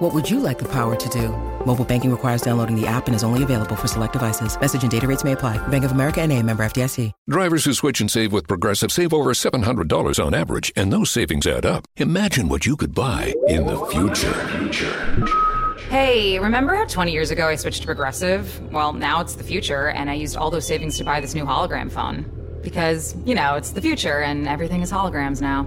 What would you like the power to do? Mobile banking requires downloading the app and is only available for select devices. Message and data rates may apply. Bank of America and a member FDIC. Drivers who switch and save with Progressive save over $700 on average, and those savings add up. Imagine what you could buy in the future. Hey, remember how 20 years ago I switched to Progressive? Well, now it's the future, and I used all those savings to buy this new hologram phone. Because, you know, it's the future, and everything is holograms now.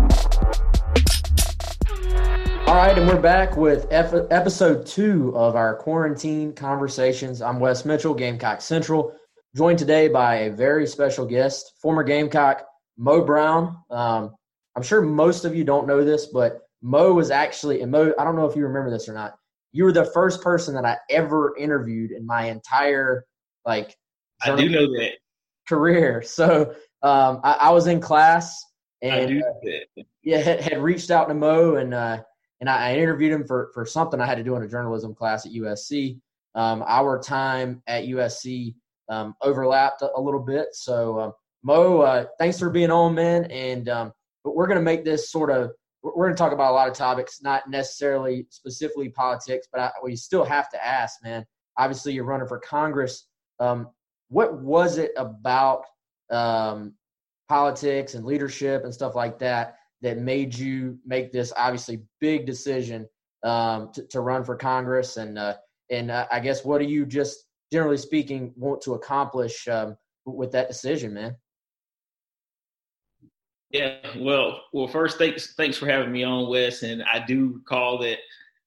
All right, and we're back with ep- episode two of our quarantine conversations. I'm Wes Mitchell, Gamecock Central, joined today by a very special guest, former Gamecock Mo Brown. Um, I'm sure most of you don't know this, but Mo was actually, and Mo, I don't know if you remember this or not. You were the first person that I ever interviewed in my entire like. I do know that career. So um, I, I, was in class and uh, yeah, had, had, reached out to Mo and uh, and I, I, interviewed him for for something I had to do in a journalism class at USC. Um, our time at USC um, overlapped a, a, little bit. So uh, Mo, uh, thanks for being on, man. And um, but we're gonna make this sort of we're gonna talk about a lot of topics, not necessarily specifically politics, but I, we still have to ask, man. Obviously, you're running for Congress. Um, what was it about um, politics and leadership and stuff like that that made you make this obviously big decision um, to, to, run for Congress? And uh, and uh, I guess what do you just generally speaking want to accomplish um, with that decision, man? Yeah, well, well, first, thanks, thanks for having me on, Wes. And I do recall that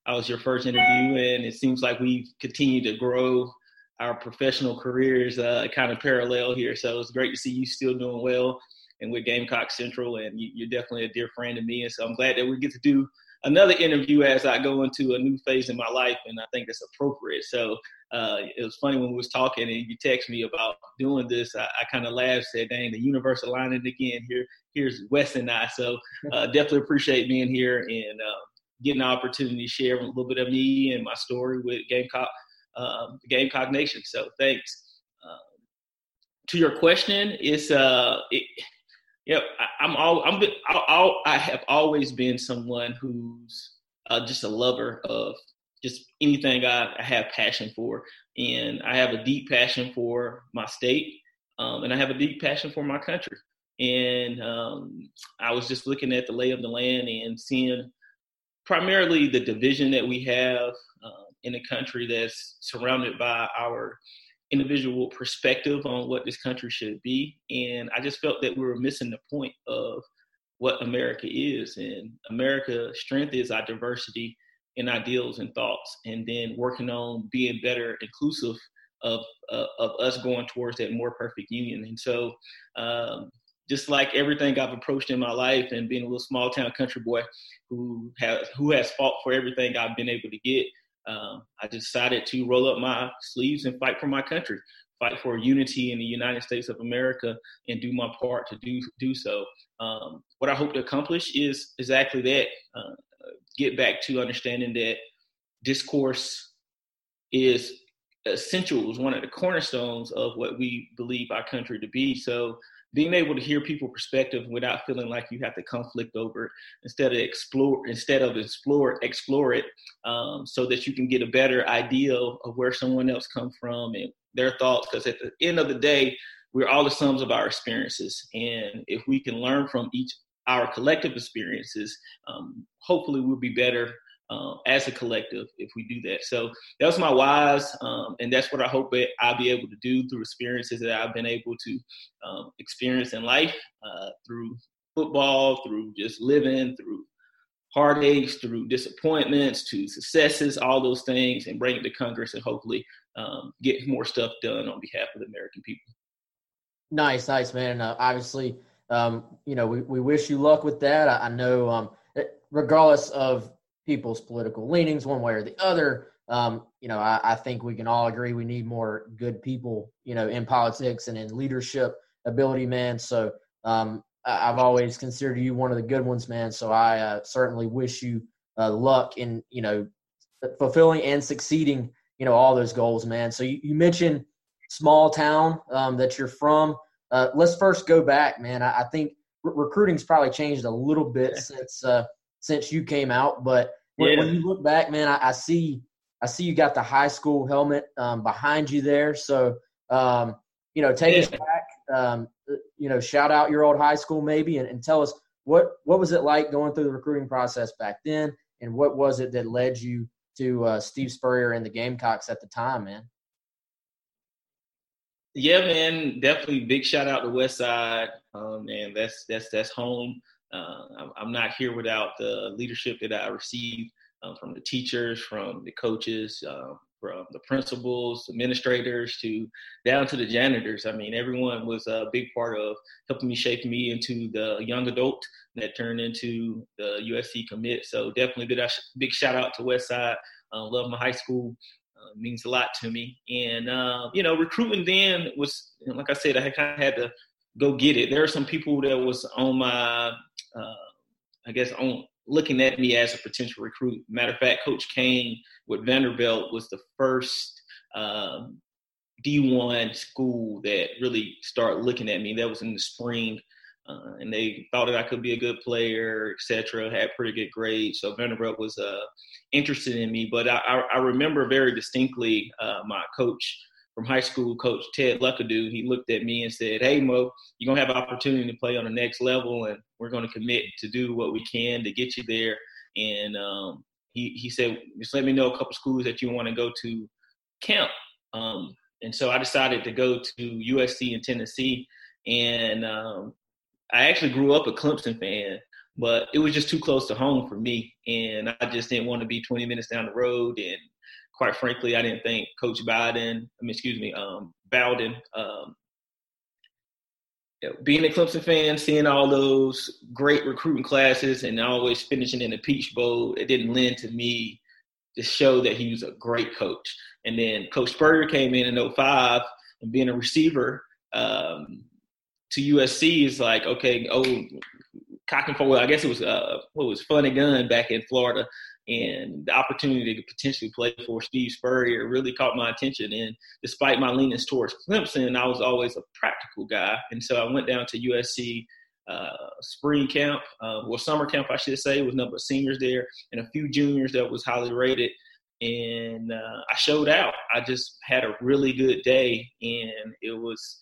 I was your first interview, and it seems like we've continued to grow our professional careers uh, kind of parallel here. So it's great to see you still doing well and with Gamecock Central, and you, are definitely a dear friend to me. And so I'm glad that we get to do another interview as I go into a new phase in my life, and I think it's appropriate. So uh, it was funny when we was talking and you text me about doing this. I, I kind of laughed, said, "Dang, the universe aligning again." Here, here's Wes and I. So uh, definitely appreciate being here and uh, getting the opportunity to share a little bit of me and my story with Gamecock um, Gamecock Nation. So thanks. Um, to your question, it's uh, it, yeah, I, am all I'm I'll, I'll, I have always been someone who's uh, just a lover of just anything I, I, have passion for, and I have a deep passion for my state, um, and I have a deep passion for my country. And um, I was just looking at the lay of the land and seeing primarily the division that we have uh, in a country that's surrounded by our individual perspective on what this country should be. And I just felt that we were missing the point of what America is. And America's strength is our diversity in ideals and thoughts, and then working on being better inclusive of uh, of us going towards that more perfect union. And so, um, just like everything I've approached in my life, and being a little small town country boy who has who has fought for everything I've been able to get, um, I decided to roll up my sleeves and fight for my country, fight for unity in the United States of America, and do my part to do do so. Um, what I hope to accomplish is exactly that: uh, get back to understanding that discourse is essential, is one of the cornerstones of what we believe our country to be. So being able to hear people perspective without feeling like you have to conflict over it instead of explore instead of explore explore it um, so that you can get a better idea of where someone else come from and their thoughts. Because at the end of the day we're all the sums of our experiences. And if we can learn from each our collective experiences um, hopefully we'll be better uh, as a collective if we do that. So that was my whys, um, and that's what I hope that I'll be able to do through experiences that I've been able to um, experience in life, uh, through football, through just living, through heartaches, through disappointments, to successes, all those things, and bring it to Congress and hopefully um, get more stuff done on behalf of the American people. Nice, nice, man. And uh, obviously, um, you know, we, we wish you luck with that. I, I know, um, regardless of people's political leanings, one way or the other, um, you know, I, I, think we can all agree we need more good people, you know, in politics and in leadership ability, man. So um, I, have always considered you one of the good ones, man. So I uh, certainly wish you uh, luck in, you know, fulfilling and succeeding, you know, all those goals, man. So you, you mentioned small town um, that you're from. Uh, let's first go back, man. I, I think re- recruiting's probably changed a little bit since uh, since you came out, but when, yeah. when you look back, man, I, I see I see you got the high school helmet um, behind you there. So, um, you know, take yeah. us back. Um, you know, shout out your old high school maybe, and, and, tell us what what was it like going through the recruiting process back then, and what was it that led you to uh, Steve Spurrier and the Gamecocks at the time, man. Yeah, man, definitely big shout out to West Side, um, and that's that's that's home. Uh, I'm not here without the leadership that I received um, from the teachers, from the coaches, um, from the principals, administrators, to down to the janitors. I mean, everyone was a big part of helping me shape me into the young adult that turned into the USC commit. So definitely big, big shout out to Westside. Uh, love my high school. Uh, means a lot to me. And uh, you know, recruiting then was, like I said, I kind of had to go get it. There are some people that was on my, uh, I guess, on looking at me as a potential recruit. Matter of fact, Coach Kane with Vanderbilt was the first um, D1 school that really started looking at me. That was in the spring. Uh, and they thought that I could be a good player, etc. Had pretty good grades, so Vanderbilt was uh, interested in me. But I, I remember very distinctly uh, my coach from high school, Coach Ted Luckadoo, he looked at me and said, "Hey Mo, you're gonna have an opportunity to play on the next level, and we're gonna commit to do what we can to get you there." And um, he he said, "Just let me know a couple schools that you want to go to camp." Um, and so I decided to go to USC in Tennessee, and um, I actually grew up a Clemson fan, but it was just too close to home for me, and I just didn't want to be 20 minutes down the road and quite frankly, I didn't think Coach Biden, I mean, excuse me, um, Bowden, um, being a Clemson fan, seeing all those great recruiting classes and always finishing in the Peach Bowl, it didn't lend to me to show that he was a great coach. And then Coach Spurrier came in in 05 and being a receiver um, to USC is like, okay, oh, cock and forward. I guess it was uh, what was Fun 'n' Gun back in Florida and the opportunity to potentially play for Steve Spurrier really caught my attention. And despite my leanings towards Clemson, I was always a practical guy, and so I went down to USC uh, spring camp, uh, well summer camp I should say, with a number of seniors there and a few juniors that was highly rated. And uh, I showed out. I just had a really good day, and it was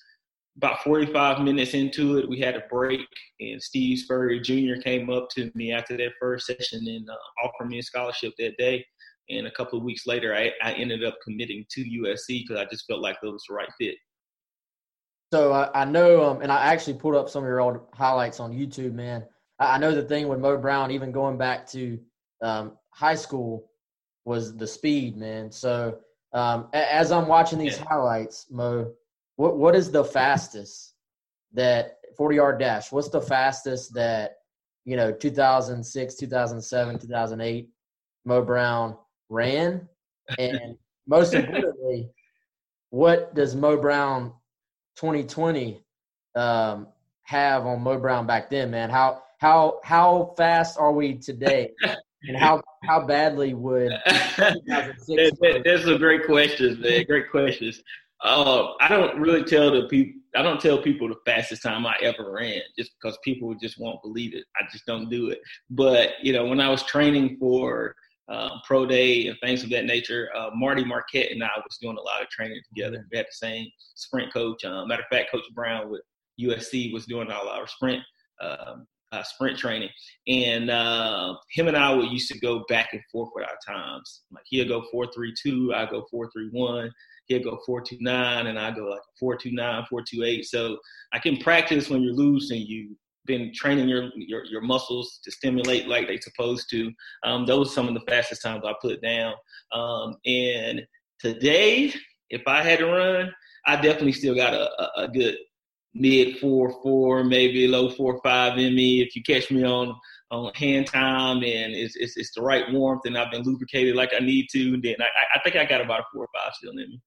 about 45 minutes into it, we had a break, and Steve Spurrier Jr. came up to me after that first session and uh, offered me a scholarship that day. And a couple of weeks later, I, I ended up committing to USC because I just felt like that was the right fit. So I, I know, um, and I actually pulled up some of your old highlights on YouTube, man. I, I know the thing with Mo Brown, even going back to um, high school, was the speed, man. So um, as I'm watching these yeah. highlights, Mo, what what is the fastest that 40 yard dash? What's the fastest that you know 2006, 2007, 2008 Mo Brown ran? And most importantly, what does Mo Brown 2020 um, have on Mo Brown back then, man? How how how fast are we today? and how how badly would That's a great question, man. Great questions. Uh, I don't really tell the people. I don't tell people the fastest time I ever ran, just because people just won't believe it. I just don't do it. But you know, when I was training for uh, pro day and things of that nature, uh, Marty Markett and I was doing a lot of training together. We had the same sprint coach. Uh, matter of fact, Coach Brown with USC was doing all our sprint um, uh, sprint training, and uh, him and I would used to go back and forth with our times. Like he'll go four three two, I go four three one he'll go 429 and I go like 429, 428. So I can practice when you're losing, you've been training your, your, your muscles to stimulate like they supposed to. Um, those are some of the fastest times I put down. Um, and today, if I had to run, I definitely still got a, a, a good mid four four, maybe low four five in me. If you catch me on on hand time and it's, it's, it's the right warmth and I've been lubricated like I need to, then I, I think I got about a four or five still in me.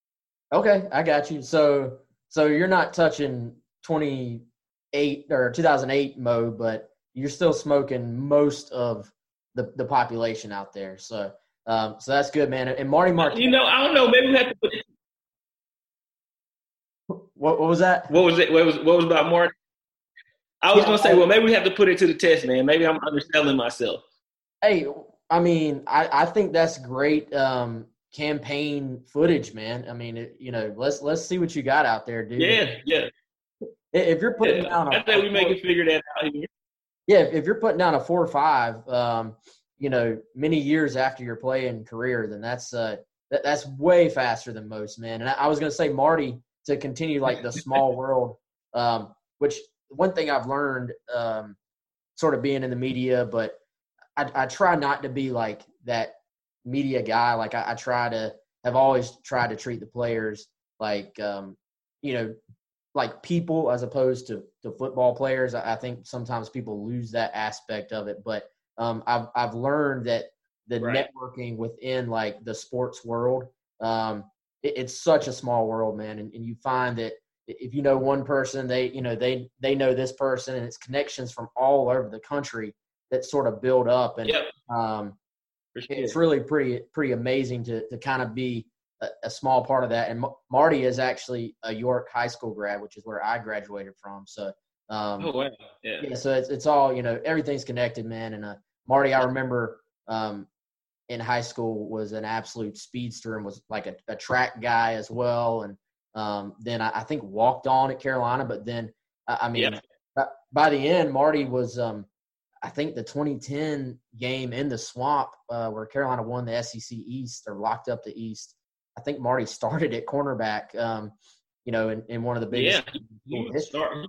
Okay, I got you. So so you're not touching 28 or 2008 mode, but you're still smoking most of the, the population out there. So um, so that's good, man. And Marty Mark, you know, I don't know. Maybe we have to put. What, what was that? What was it? What was what was about Marty? I was yeah, gonna say, well, maybe we have to put it to the test, man. Maybe I'm underselling myself. Hey, I mean, I, I think that's great um, campaign footage, man. I mean, it, you know, let's let's see what you got out there, dude. Yeah, yeah. If you're putting yeah. down, a, I think we make it figure that out here. Yeah, if you're putting down a four or five, um, you know, many years after your playing career, then that's uh, that, that's way faster than most, man. And I, I was gonna say, Marty, to continue like the small world, um, which one thing I've learned, um, sort of being in the media, but I, I try not to be like that media guy. Like I, I, try to have always tried to treat the players like, um, you know, like people as opposed to, to football players. I, I think sometimes people lose that aspect of it, but um, I've I've learned that the right. networking within like the sports world, um, it, it's such a small world, man, and, and you find that if you know one person, they you know they they know this person, and it's connections from all over the country that sort of build up, and yep. um, it's really pretty pretty amazing to to kind of be a, a, small part of that. And Marty is actually a York High School grad, which is where I graduated from. So um, oh wow, yeah. yeah. So it's it's all you know, everything's connected, man. And uh, Marty, I remember um, in high school was an absolute speedster and was like a, a track guy as well, and um, then I, I, think walked on at Carolina, but then I, mean, yeah. by, by, the end, Marty was, um, I think the 2010 game in the swamp uh, where Carolina won the SEC East or locked up the East. I think Marty started at cornerback. Um, you know, in, in one of the biggest. Yeah, he, start,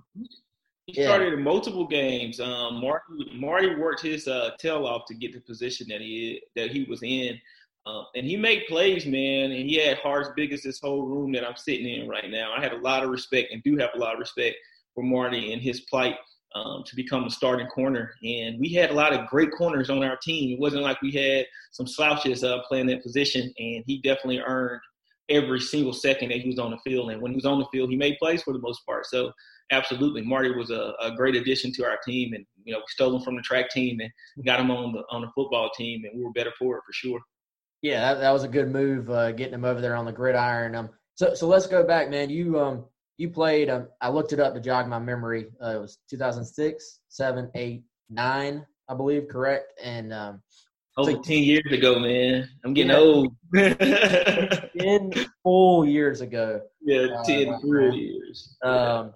he started in multiple games. Um, Marty, Marty worked his uh, tail off to get the position that he that he was in. Um, and he made plays, man, and he had hearts big as this whole room that I'm sitting in right now. I had a lot of respect and do have a lot of respect for Marty and his plight um, to become a starting corner. And we had a lot of great corners on our team. It wasn't like we had some slouches uh, playing that position, and he definitely earned every single second that he was on the field. And when he was on the field, he made plays for the most part. So absolutely, Marty was a, a great addition to our team, and you know we stole him from the track team and got him on the on the football team, and we were better for it for sure. Yeah, that, that was a good move, uh, getting him over there on the gridiron. Um, so so let's go back, man. You um you played. Um, I looked it up to jog my memory. Uh, it was 2006, seven, eight, nine, I believe, correct? And um, over so, ten years ago, man. I'm getting yeah, old. ten full years ago. Yeah, uh, ten uh, full years. Um,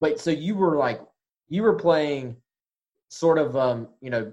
but so you were like you were playing sort of um you know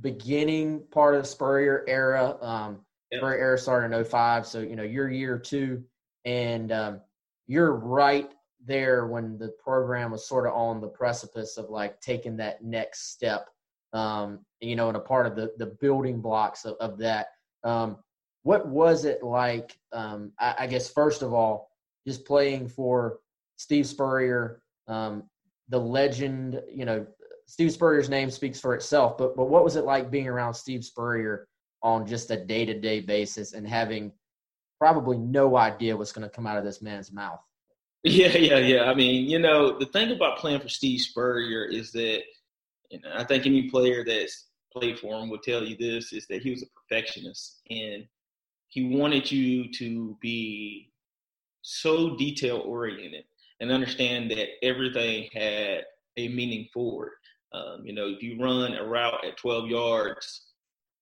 beginning part of the Spurrier era. Um, Yep. Spurrier era started in 05, so you know you're year two, and um, you're right there when the program was sort of on the precipice of like taking that next step. Um, you know, and a part of the the building blocks of, of that. Um, what was it like? Um, I, I, guess first of all, just playing for Steve Spurrier, um, the legend. You know, Steve Spurrier's name speaks for itself. But but what was it like being around Steve Spurrier on just a day to day basis and having probably no idea what's going to come out of this man's mouth. Yeah, yeah, yeah. I mean, you know, the thing about playing for Steve Spurrier is that, I think any player that's played for him would tell you this is that he was a perfectionist and he wanted you to be so detail oriented and understand that everything had a meaning forward. Um, you know, if you run a route at 12 yards,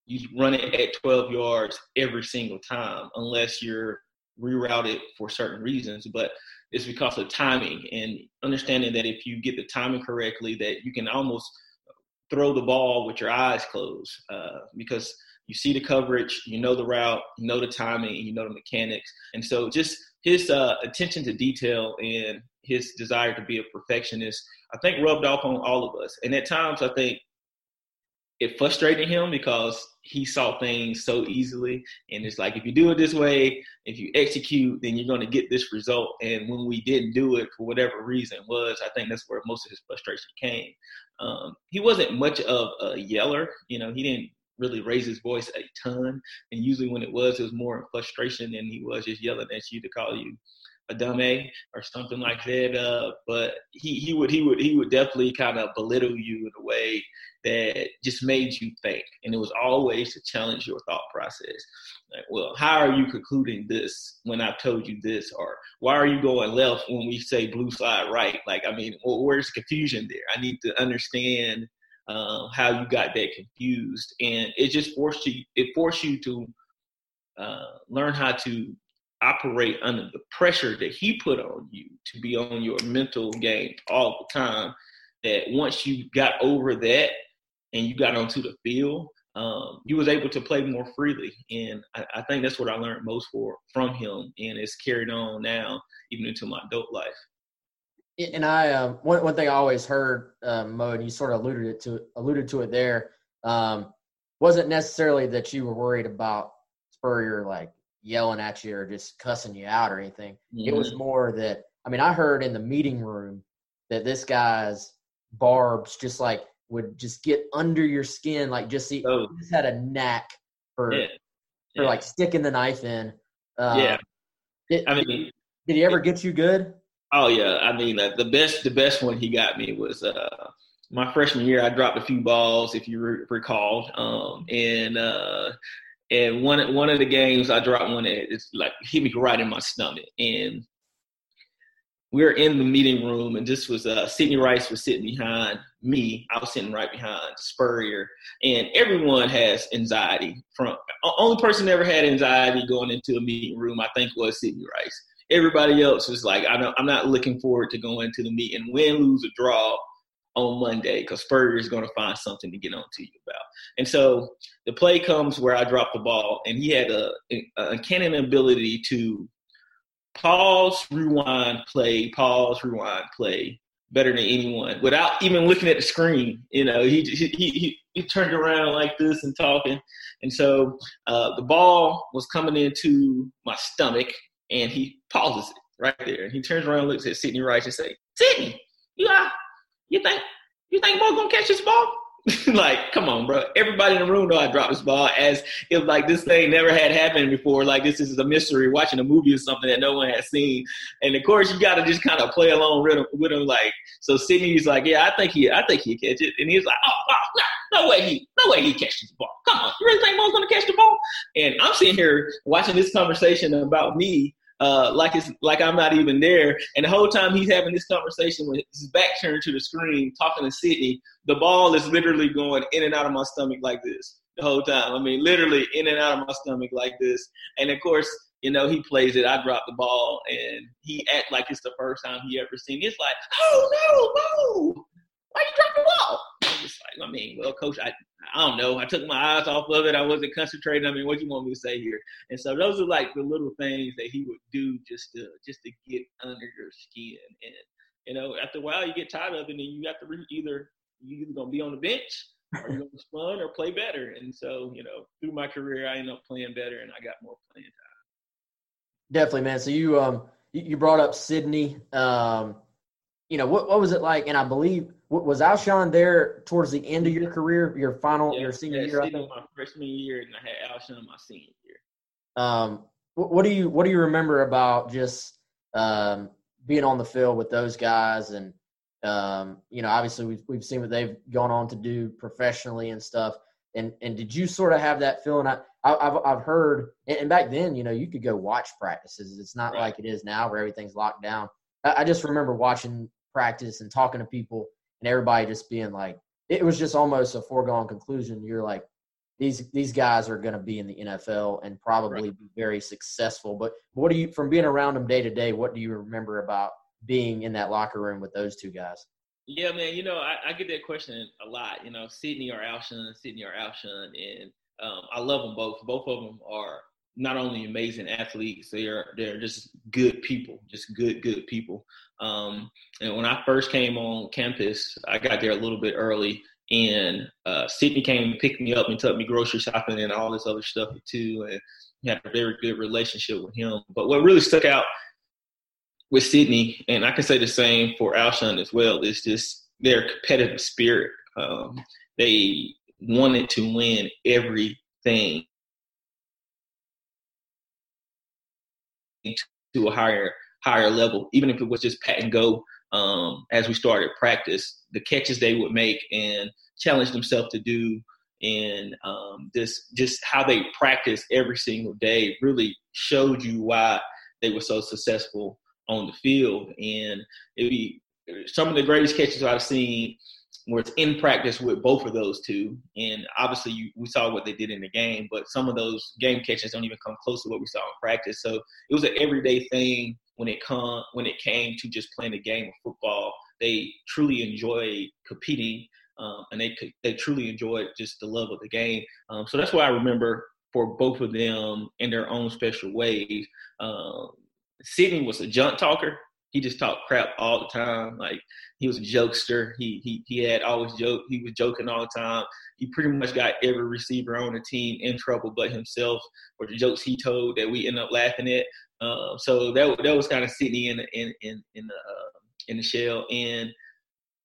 you run it at 12 yards every single time unless you're rerouted for certain reasons but it's because of timing and understanding that if you get the timing correctly that you can almost throw the ball with your eyes closed uh, because you see the coverage you know the route you know the timing and you know the mechanics and so just his uh, attention to detail and his desire to be a perfectionist, I think rubbed off on all of us. And at times, I think it frustrated him because he saw things so easily. And it's like, if you do it this way, if you execute, then you're going to get this result. And when we didn't do it for whatever reason was, I think that's where most of his frustration came. Um, he wasn't much of a yeller. You know, he didn't really raise his voice a ton. And usually when it was, it was more frustration than he was just yelling at you to call you a dumb A or something like that. Uh, but he, he would he would he would definitely kind of belittle you in a way that just made you think, and it was always to challenge your thought process. Like, well, how are you concluding this when I've told you this, or why are you going left when we say blue slide right? Like, I mean, well, where's confusion there? I need to understand uh, how you got that confused, and it just forced you. It forced you to uh, learn how to operate under the pressure that he put on you to be on your mental game all the time. That once you got over that and you got onto the field, um, you was able to play more freely. And I, I, think that's what I learned most for from him, and it's carried on now even into my adult life. And I um, one one thing I always heard, um, Mo, and you sort of alluded it to alluded to it there, um, wasn't necessarily that you were worried about Spurrier like yelling at you or just cussing you out or anything. Mm-hmm. It was mm-hmm. more that I mean, I heard in the meeting room that this guy's barbs just like would just get under your skin, like just see oh. just had a knack for yeah. for yeah. like sticking the knife in. Uh, yeah, did, I mean, did he ever get you good? Oh yeah, I mean uh, the best the best one he got me was uh, my freshman year. I dropped a few balls, if you re- recall, um, and uh, and one one of the games I dropped one that it's like hit me right in my stomach, and we were in the meeting room, and this was uh, Sidney Rice was sitting behind me. I was sitting right behind Spurrier, and everyone has anxiety. From only person ever had anxiety going into a meeting room, I think, was Sidney Rice. Everybody else was like, I am not looking forward to going to the meeting, win, lose, or draw on Monday because Spurrier is going to find something to get on to you about. And so the play comes where I drop the ball, and he had a, a uncanny ability to pause, rewind, play, pause, rewind, play better than anyone without even looking at the screen. You know, he he he, he turned around like this and talking, and so uh, the ball was coming into my stomach, and he pauses it right there, and he turns around, looks at Sidney Rice, and say, "Sidney, you got, you think you think Bo's gonna catch this ball?" like, come on, bro. Everybody in the room know I dropped this ball as if like this thing never had happened before. Like this is a mystery, watching a movie or something that no one has seen. And of course, you got to just kind of play along with him, with him. Like, so Sidney's like, yeah, I think he, I think he catch it. And he's like, oh, oh no, no way he, no way he catches the ball. Come on, you really think Mo's gonna catch the ball? And I'm sitting here watching this conversation about me uh, like it's like I'm not even there. And the whole time he's having this conversation with his back turned to the screen, talking to Sidney, the ball is literally going in and out of my stomach like this the whole time. I mean, literally in and out of my stomach like this. And of course, you know, he plays it. I drop the ball, and he act like it's the first time he ever seen. It. It's like, oh no, no, why you drop the ball? Like, I mean, well, coach, I, I don't know. I took my eyes off of it. I wasn't concentrating. I mean, what do you want me to say here? And so those are like the little things that he would do just to just to get under your skin. And you know, after a while, you get tired of it, and you have to re- either you either gonna be on the bench or you're gonna run or play better. And so, you know, through my career, I ended up playing better, and I got more playing time. Definitely, man. So you um you brought up Sidney. Um, you know what what was it like? And I believe was Alshon there towards the end of your career, your final, yeah, your senior yeah, year? I think my freshman year, and I had Alshon my senior year. Um, what, what, do you what do you remember about just um, being on the field with those guys? And um, you know, obviously we've we've seen what they've gone on to do professionally and stuff. And and did you sort of have that feeling? I, I have I've heard, and back then, you know, you could go watch practices. It's not right. like it is now where everything's locked down. I, I just remember watching practice and talking to people and everybody just being like, it was just almost a foregone conclusion. You're like, these these guys are going to be in the NFL and probably right. be very successful. But what do you, from being around them day to day, what do you remember about being in that locker room with those two guys? Yeah, man. You know, I, I get that question a lot. You know, Sidney or Alshon, Sidney or Alshon, and um, I love them both. Both of them are not only amazing athletes, they are they're just good people, just good good people. Um, and when I first came on campus, I got there a little bit early, and uh, Sidney came and picked me up and took me grocery shopping and all this other stuff too, and had a very good relationship with him. But what really stuck out with Sidney, and I can say the same for Alshon as well, is just their competitive spirit. Um, they wanted to win everything to a higher higher level, even if it was just pat and go. Um, as we started practice, the catches they would make and challenge themselves to do, and um, this just how they practice every single day really showed you why they were so successful on the field. And it be some of the greatest catches I've seen where it's in practice with both of those two. And obviously, you, we saw what they did in the game, but some of those game catches don't even come close to what we saw in practice. So it was an everyday thing when it come when it came to just playing the game of football. They truly enjoyed competing, um, and they they truly enjoyed just the love of the game. Um, so that's why I remember for both of them in their own special ways. Um, Sidney was a junk talker he just talked crap all the time. Like he was a jokester. He he he had always joke. He was joking all the time. He pretty much got every receiver on the team in trouble, but himself or the jokes he told that we end up laughing at. Uh, so that that was kind of Sidney in in in in the uh, in the shell. And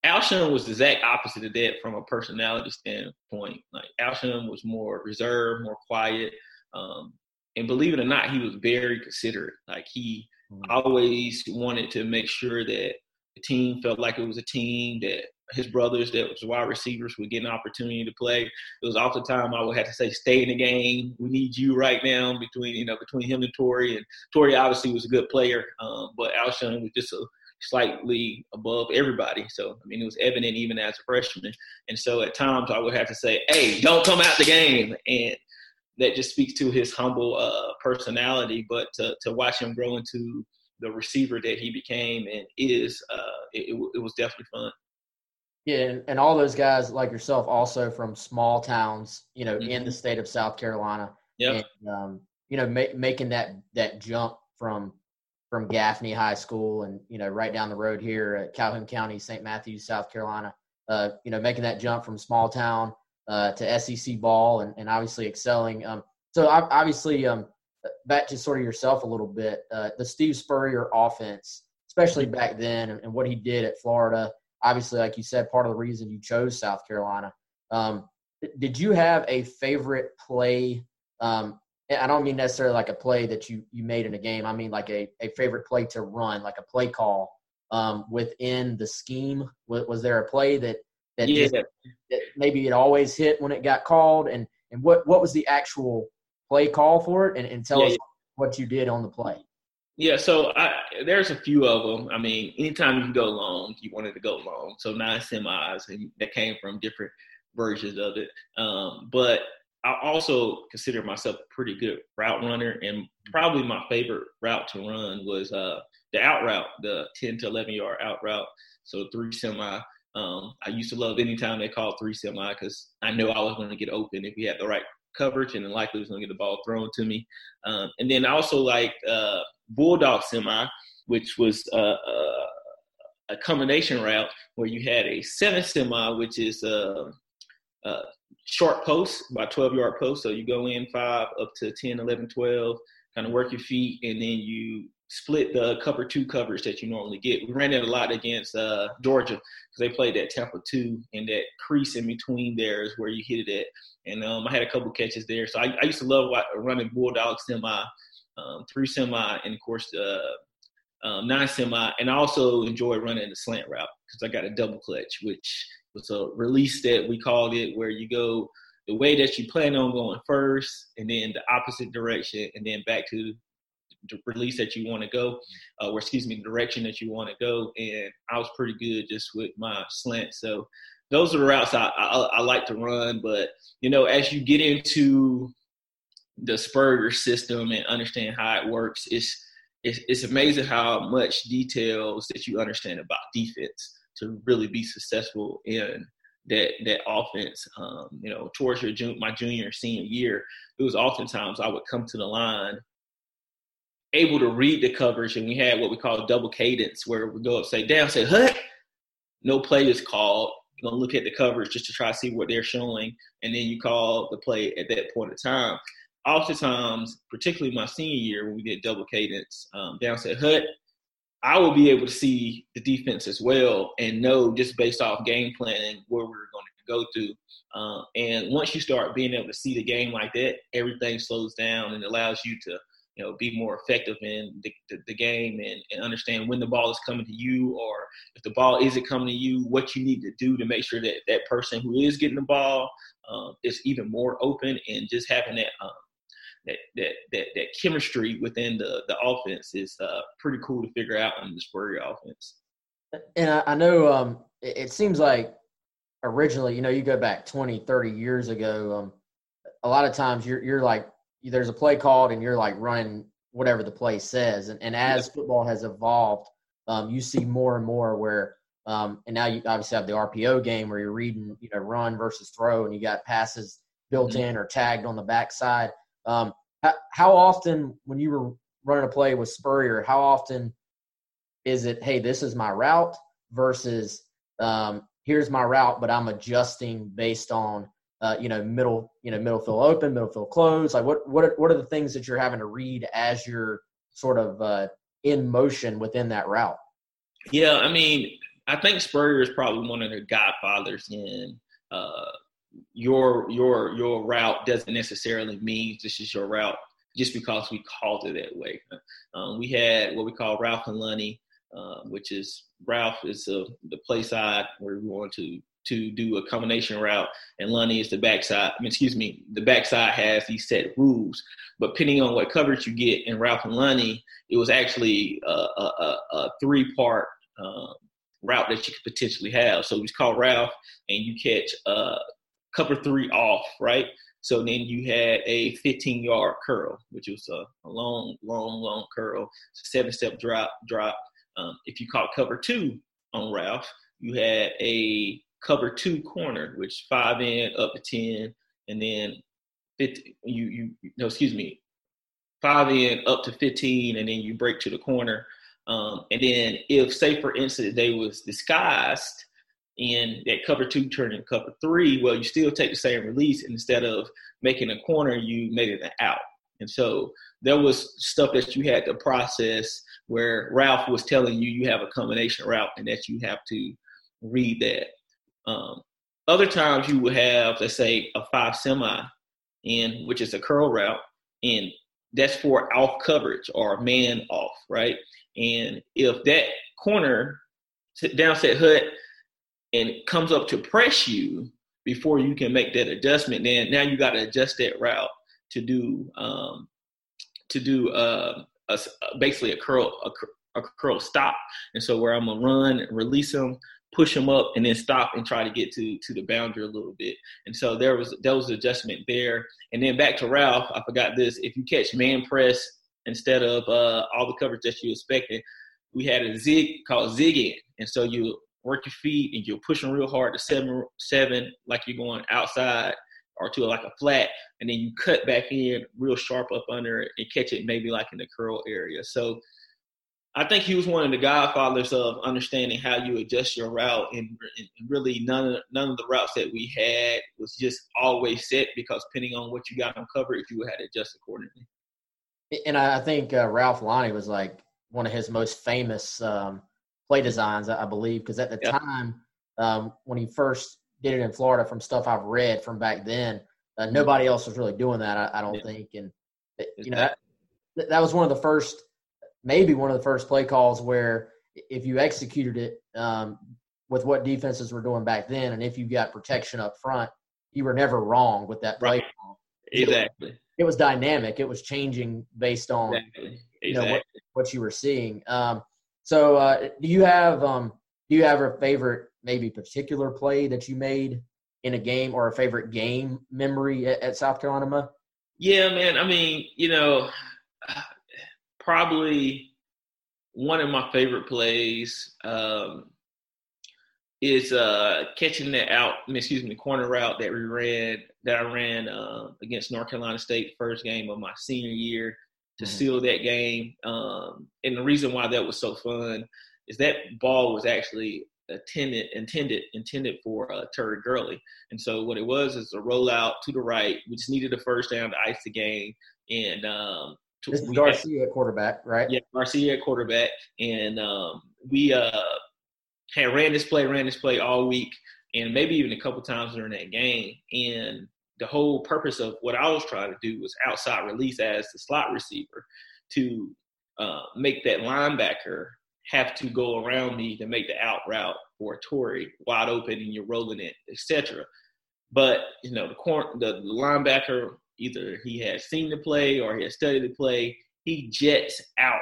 Alshon was the exact opposite of that from a personality standpoint. Like Alshon was more reserved, more quiet. Um, and believe it or not, he was very considerate. Like he Mm-hmm. always wanted to make sure that the team felt like it was a team that his brothers that was wide receivers would get an opportunity to play. It was often time I would have to say, stay in the game. We need you right now between, you know, between him and Tori. And Tori obviously was a good player, um, but Alshon was just a slightly above everybody. So, I mean, it was evident even as a freshman. And so at times I would have to say, hey, don't come out the game. And that just speaks to his humble uh, personality. But to, to watch him grow into the receiver that he became and is, uh, it, it, was definitely fun. Yeah, and, all those guys like yourself, also from small towns, you know, mm-hmm. in the mm-hmm. state of South Carolina. Yeah. Um, you know, ma- making that that jump from from Gaffney High School and you know right down the road here at Calhoun County, St. Matthews, South Carolina. Uh, you know, making that jump from small town uh, to SEC ball and, and obviously excelling. Um, so obviously, um, back to sort of yourself a little bit, uh, the Steve Spurrier offense, especially back then, and, and, what he did at Florida. Obviously, like you said, part of the reason you chose South Carolina. Um, did you have a favorite play? Um, I don't mean necessarily like a play that you you made in a game. I mean like a, a favorite play to run, like a play call um, within the scheme. Was, was there a play that that, yeah. just, that maybe it always hit when it got called and and what what was the actual play call for it? And, and tell yeah, us yeah. what you did on the play. Yeah so I, there's a few of them i mean anytime you go long you wanted to go long. So nine semis and that came from different versions of it. Um, but i also consider myself a pretty good route runner and probably my favorite route to run was uh, the out route the 10 to 11 yard out route. So three semi um, I used to love anytime they called three semi because I knew I was going to get open if we had the right coverage and then likely was going to get the ball thrown to me. Um, and then I also like uh, bulldog semi, which was uh, uh, a combination route where you had a seven semi, which is a, a short post, about 12 yard post. So you go in five up to 10, 11, 12, kind of work your feet, and then you split the cover two coverage that you normally get. We ran it a lot against uh, Georgia because they played that Tampa two, and that crease in between there is where you hit it at. And um, I had a couple catches there, so I, I used to love running bulldog semi, um, three semi, and of course the um, nine semi, and I also enjoy running the slant route because I got a double clutch, which was a release that we called it, where you go the way that you plan on going first, and then the opposite direction, and then back to release that you want to go, uh, or excuse me, the direction that you want to go. And I was pretty good just with my slant. So those are the routes I, I, I like to run. But you know, as you get into the Spurrier system and understand how it works, it's it's, it's amazing how much details that you understand about defense to really be successful in that that offense. Um, you know, towards your my junior senior year, it was oftentimes I would come to the line able to read the coverage, and we had what we call double cadence, where we go up, say down, say "hut," no play is called. You're gonna look at the coverage just to try to see what they're showing, and then you call the play at that point in time. Oftentimes, particularly my senior year when we did double cadence, um, down said "hut," I will be able to see the defense as well and know just based off game planning where we're going to go through. Uh, and once you start being able to see the game like that, everything slows down and allows you to you know, be more effective in the, the, the, game and, and understand when the ball is coming to you or if the ball isn't coming to you, what you need to do to make sure that that person who is getting the ball um, is even more open and just having that, um, that, that, that, that chemistry within the, the offense is uh, pretty cool to figure out in the Spurrier offense. And I, I know um, it, it, seems like originally, you know, you go back 20, 30 years ago, um, a lot of times you're, you're like there's a play called and you're like running whatever the play says. And, and as football has evolved, um, you see more and more where, um, and now you obviously have the RPO game where you're reading, you know, run versus throw, and you got passes built mm-hmm. in or tagged on the backside. Um, how, how often, when you were running a play with Spurrier, how often is it, hey, this is my route versus um, here's my route, but I'm adjusting based on uh, you know, middle, you know, middle field open, middle field closed? Like, what what are, what are the things that you're having to read as you're sort of uh, in motion within that route? Yeah, I mean, I think Spurrier is probably one of the godfathers in uh, your your your route doesn't necessarily mean this is your route just because we called it that way. Um, we had what we call Ralph and Lonnie, uh, which is Ralph is the the play side where we want to to do a combination route, and Lonnie is the backside. I mean, excuse me, the backside has these set rules, but depending on what coverage you get in Ralph and Lonnie, it was actually a, a, a three part um, route that you could potentially have. So it's called Ralph, and you catch uh, cover three off, right? So then you had a 15 yard curl, which was a, a long, long, long curl, seven step drop, drop. Um, if you caught cover two on Ralph, you had a cover two corner, which five in up to ten, and then 50, you you no excuse me, five in up to fifteen, and then you break to the corner. Um, and then if say for instance they was disguised in that cover two turning cover three, well you still take the same release instead of making a corner, you made it an out. And so there was stuff that you had to process where Ralph was telling you you have a combination route and that you have to read that. Um, other times you would have, let's say, a five semi, in which is a curl route, and that's for off coverage or man off, right? And if that corner downset hut and comes up to press you before you can make that adjustment, then now you got to adjust that route to do um, to do uh, a, basically a curl a, a curl stop. And so where I'm gonna run, release them, push them up and then stop and try to get to to the boundary a little bit. And so there was there was adjustment there. And then back to Ralph, I forgot this. If you catch man press instead of uh, all the coverage that you expected, we had a zig called zigging. And so you work your feet and you're pushing real hard to seven seven like you're going outside or to like a flat, and then you cut back in real sharp up under it and catch it maybe like in the curl area. So I think he was one of the godfathers of understanding how you adjust your route, and, and, really none of none of the routes that we had was just always set because depending on what you got on coverage, you had to adjust accordingly. And I think uh, Ralph Lonnie was like one of his most famous um, play designs, I believe, because at the yep. time um, when he first did it in Florida, from stuff I've read from back then, uh, nobody else was really doing that. I, I don't think, and you know that, that was one of the first maybe one of the first play calls where if you executed it um, with what defenses were doing back then, and if you got protection up front, you were never wrong with that play right. call. Exactly. It, it, was dynamic. It was changing based on exactly. you know what, what you were seeing. Um, so, uh, do you have um, do you have a favorite maybe particular play that you made in a game or a favorite game memory at, at South Carolina? Yeah, man. I mean, you know, probably one of my favorite plays um, is uh, catching that out, excuse me, the corner route that we ran that I ran uh, against North Carolina State first game of my senior year to mm-hmm. seal that game. Um, and the reason why that was so fun is that ball was actually intended intended intended for uh, Tori Gurley. And so what it was is a rollout to the right. We just needed a first down to ice the game. And um, this is Garcia had, quarterback, right? Yeah, Garcia at quarterback, and um, we uh, had ran this play, ran this play all week, and maybe even a couple times during that game. And the whole purpose of what I was trying to do was outside release as the slot receiver to uh, make that linebacker have to go around me to make the out route for Tori wide open and you're rolling it, etc. But you know the corner, the linebacker either he has seen the play or he has studied the play. He jets out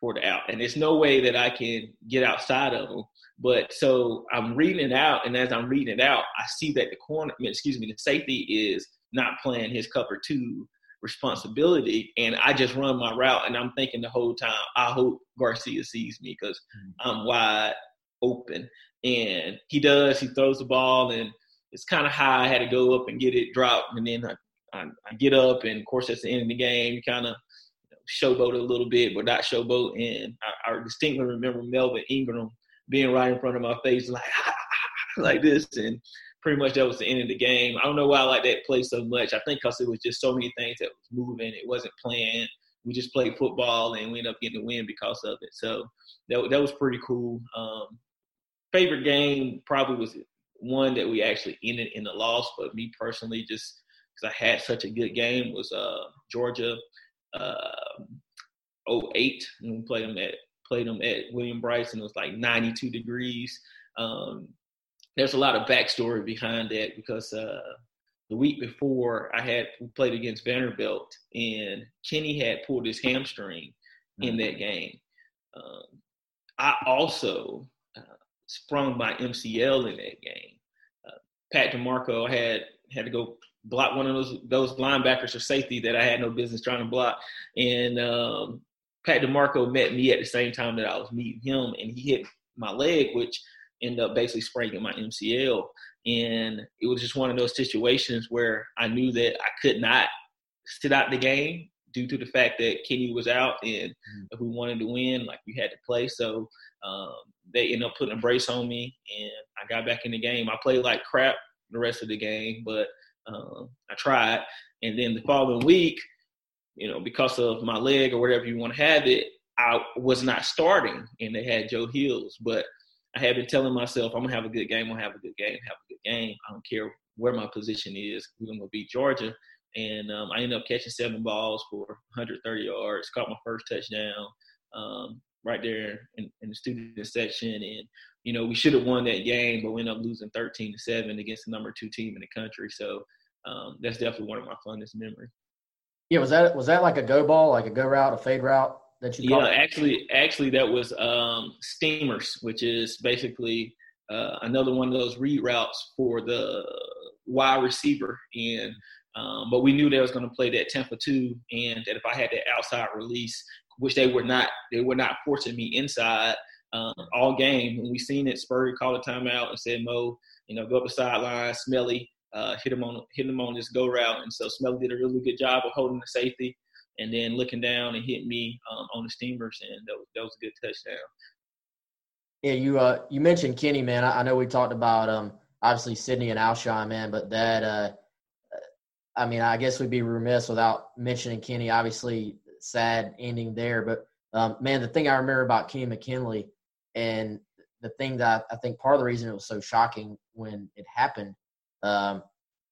for the out, and there's no way that I can get outside of him. But so I'm reading it out, and as I'm reading it out, I see that the corner, excuse me, the safety is not playing his cover two responsibility, and I just run my route, and I'm thinking the whole time, I hope Garcia sees me because mm-hmm. I'm wide open, and he does. He throws the ball, and it's kind of high. I had to go up and get it dropped, and then I, I, I get up, and of course, that's the end of the game, kind of showboat a little bit, but not showboat. And I, I distinctly remember Melvin Ingram being right in front of my face, like like this, and pretty much that was the end of the game. I don't know why I like that play so much. I think because it was just so many things that was moving. It wasn't planned. We just played football and we ended up getting the win because of it. So that that was pretty cool. Um, favorite game probably was one that we actually ended in the loss, but me personally, just because I had such a good game, was uh, Georgia uh, 08 when we played them at played them at William Brice and it was like 92 degrees. Um, there's a lot of backstory behind that because uh, the week before I had we played against Vanderbilt and Kenny had pulled his hamstring in that game. Um, I also uh, sprung my MCL in that game. Uh, Pat DiMarco had had to go block one of those those linebackers or safety that I had no business trying to block, and um, Pat DiMarco met me at the same time that I was meeting him, and he hit my leg, which ended up basically spraining my MCL. And it was just one of those situations where I knew that I could not sit out the game due to the fact that Kenny was out, and mm-hmm. if we wanted to win, like we had to play. So um, they ended up putting a brace on me, and I got back in the game. I played like crap the rest of the game, but um, I tried. And then the following week, you know, because of my leg or whatever you want to have it, I was not starting, and they had Joe Hills. But I had been telling myself, I'm gonna have a good game. I'm gonna have a good game. Have a good game. I don't care where my position is. We're gonna beat Georgia. And um, I ended up catching seven balls for 130 yards. Caught my first touchdown um, right there in, in, the student section. And you know, we should have won that game, but we ended up losing 13 to seven against the number two team in the country. So um, that's definitely one of my funnest memories. Yeah, was that was that like a go ball, like a go route, a fade route that you? Yeah, actually, actually, that was um, steamers, which is basically uh, another one of those read routes for the wide receiver. And um, but we knew they was going to play that ten for two, and that if I had that outside release, which they were not, they were not forcing me inside um, all game. When we seen it, Spurrier called a timeout and said, "Mo, you know, go up the sideline, Smelley." Uh, hit him on hit him on this go route. And so Smelley did a really good job of holding the safety and then looking down and hit me um, on the steamers, and that was that was a good touchdown. Yeah, you uh you mentioned Kenny, man. I, I know we talked about um obviously Sidney and Alshon, man, but that uh I mean I guess we'd be remiss without mentioning Kenny. Obviously, sad ending there, but um, man, the thing I remember about Kenny McKinley and the thing that I think part of the reason it was so shocking when it happened um,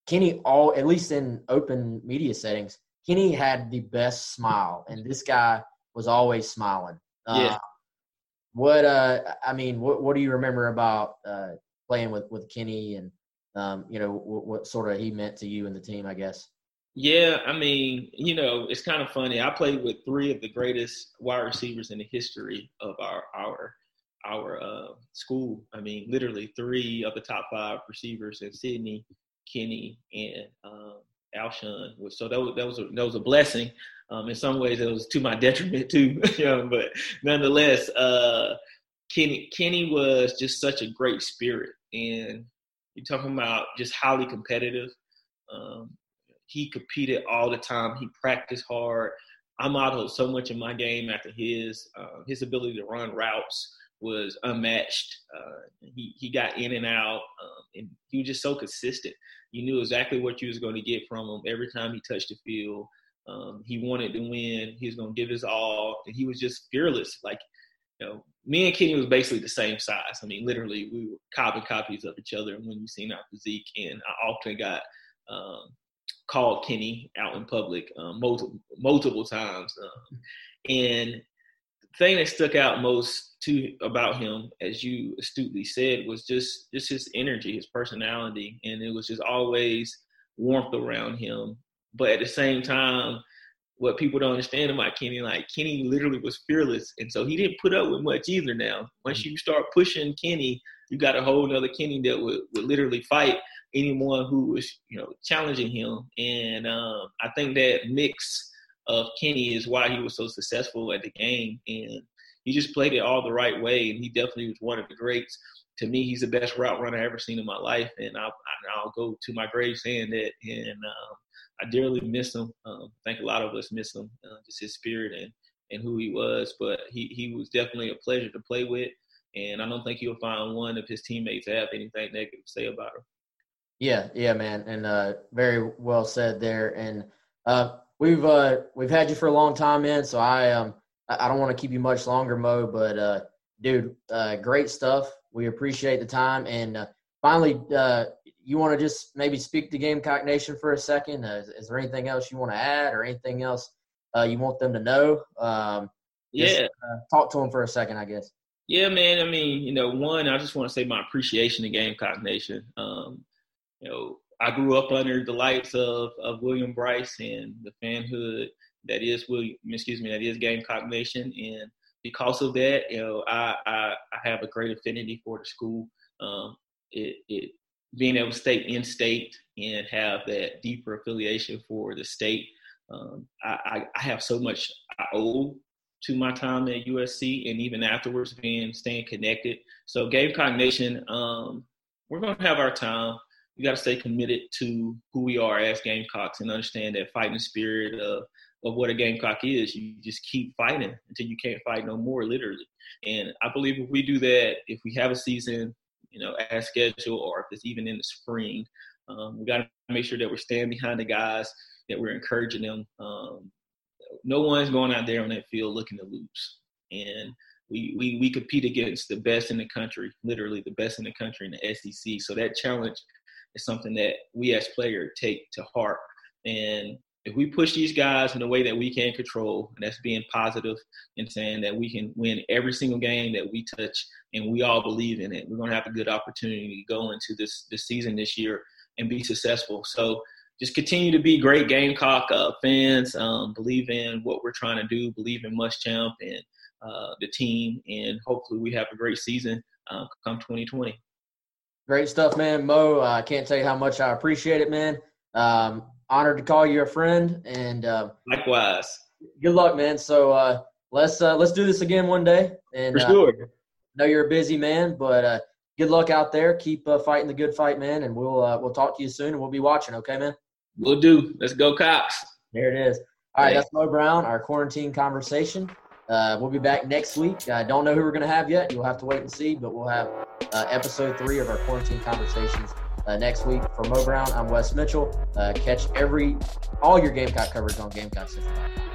Kenny, all at least in open media settings, Kenny had the best smile, and this guy was always smiling. Uh, yeah. What uh, I mean, what what do you remember about uh, playing with with Kenny, and um, you know what, what sort of he meant to you and the team, I guess. Yeah, I mean, you know, it's kind of funny. I played with three of the greatest wide receivers in the history of our our our uh, school. I mean, literally three of the top five receivers in Sidney, Kenny, and um, Alshon. So that was that was a, that was a blessing. Um, in some ways, it was to my detriment too. but nonetheless, uh, Kenny Kenny was just such a great spirit, and you're talking about just highly competitive. Um, he competed all the time. He practiced hard. I modeled so much of my game after his. Uh, his ability to run routes was unmatched. Uh, he he got in and out, um, and he was just so consistent. You knew exactly what you was going to get from him every time he touched the field. Um, he wanted to win. He was going to give his all, and he was just fearless. Like you know, me and Kenny was basically the same size. I mean, literally, we were carbon copies of each other when you seen our physique. And I often got um, called Kenny out in public um, multiple multiple times. Um, and the thing that stuck out most to about him, as you astutely said, was just just his energy, his personality, and it was just always warmth around him. But at the same time, what people don't understand about Kenny, like Kenny literally was fearless, and so he didn't put up with much either. Now, once mm-hmm. you start pushing Kenny, you got a whole other Kenny that would, would literally fight anyone who was, you know, challenging him. And um, I think that mix of Kenny is why he was so successful at the game, and he just played it all the right way. And he definitely was one of the greats. To me, he's the best route runner I've ever seen in my life, and I'll, I'll go to my grave saying that. And um, I dearly miss him. Um, I think a lot of us miss him, uh, just his spirit and, and who he was. But he, he was definitely a pleasure to play with. And I don't think you'll find one of his teammates have anything negative to say about him. Yeah, yeah, man, and uh, very well said there. And uh, we've uh, we've had you for a long time, man. So I um I don't want to keep you much longer, Mo. But uh, dude, uh, great stuff. We appreciate the time. And uh, finally, uh, you want to just maybe speak to Gamecock Nation for a second? Uh, is, is, there anything else you want to add or anything else uh, you want them to know? Um, yeah. Just, uh, talk to them for a second, I guess. Yeah, man. I mean, you know, one, I just want to say my appreciation to Gamecock Nation. Um, you know, I grew up under the lights of, of William Brice and the fanhood that is William, excuse me, that is Gamecock Nation. And because of that, you know, I, I, I have a great affinity for the school. Um, it, it being able to stay in state and have that deeper affiliation for the state. Um, I, I, have so much I owe to my time at USC and even afterwards being staying connected. So Gamecock Nation, um, we're going to have our time. We got to stay committed to who we are as Gamecocks and understand that fighting spirit of, of what a Gamecock is. You just keep fighting until you can't fight no more, literally. And I believe if we do that, if we have a season you know, as scheduled or if it's even in the spring. Um, we got to make sure that we're standing behind the guys, that we're encouraging them. Um, no one's going out there on that field looking to lose. And we, we, we compete against the best in the country, literally the best in the country in the SEC. So that challenge is something that we as players take to heart. And if we push these guys in a way that we can control, and that's being positive and saying that we can win every single game that we touch, and we all believe in it, we're going to have a good opportunity to go into this this season this year and be successful. So just continue to be great Gamecock uh, fans. Um, believe in what we're trying to do. Believe in Muschamp and uh, the team, and hopefully we have a great season uh, come 2020. Great stuff, man. Mo, I can't tell you how much I appreciate it, man. Um, honored to call you a friend, and uh, likewise. Good luck, man. So uh, let's uh, let's do this again one day. And for sure. I know you're a busy man, but uh, good luck out there. Keep uh, fighting the good fight, man. And we'll uh, we'll talk to you soon, and we'll be watching. Okay, man. We'll do. Let's go, Cox. There it is. All right, that's Mo Brown, our quarantine conversation. Uh, we'll be back next week. I don't know who we're going to have yet. You'll have to wait and see, but we'll have uh, episode three of our quarantine conversations uh, next week. For Mo Brown, I'm Wes Mitchell. Uh, catch every all your Gamecock coverage on GamecockCentral.com.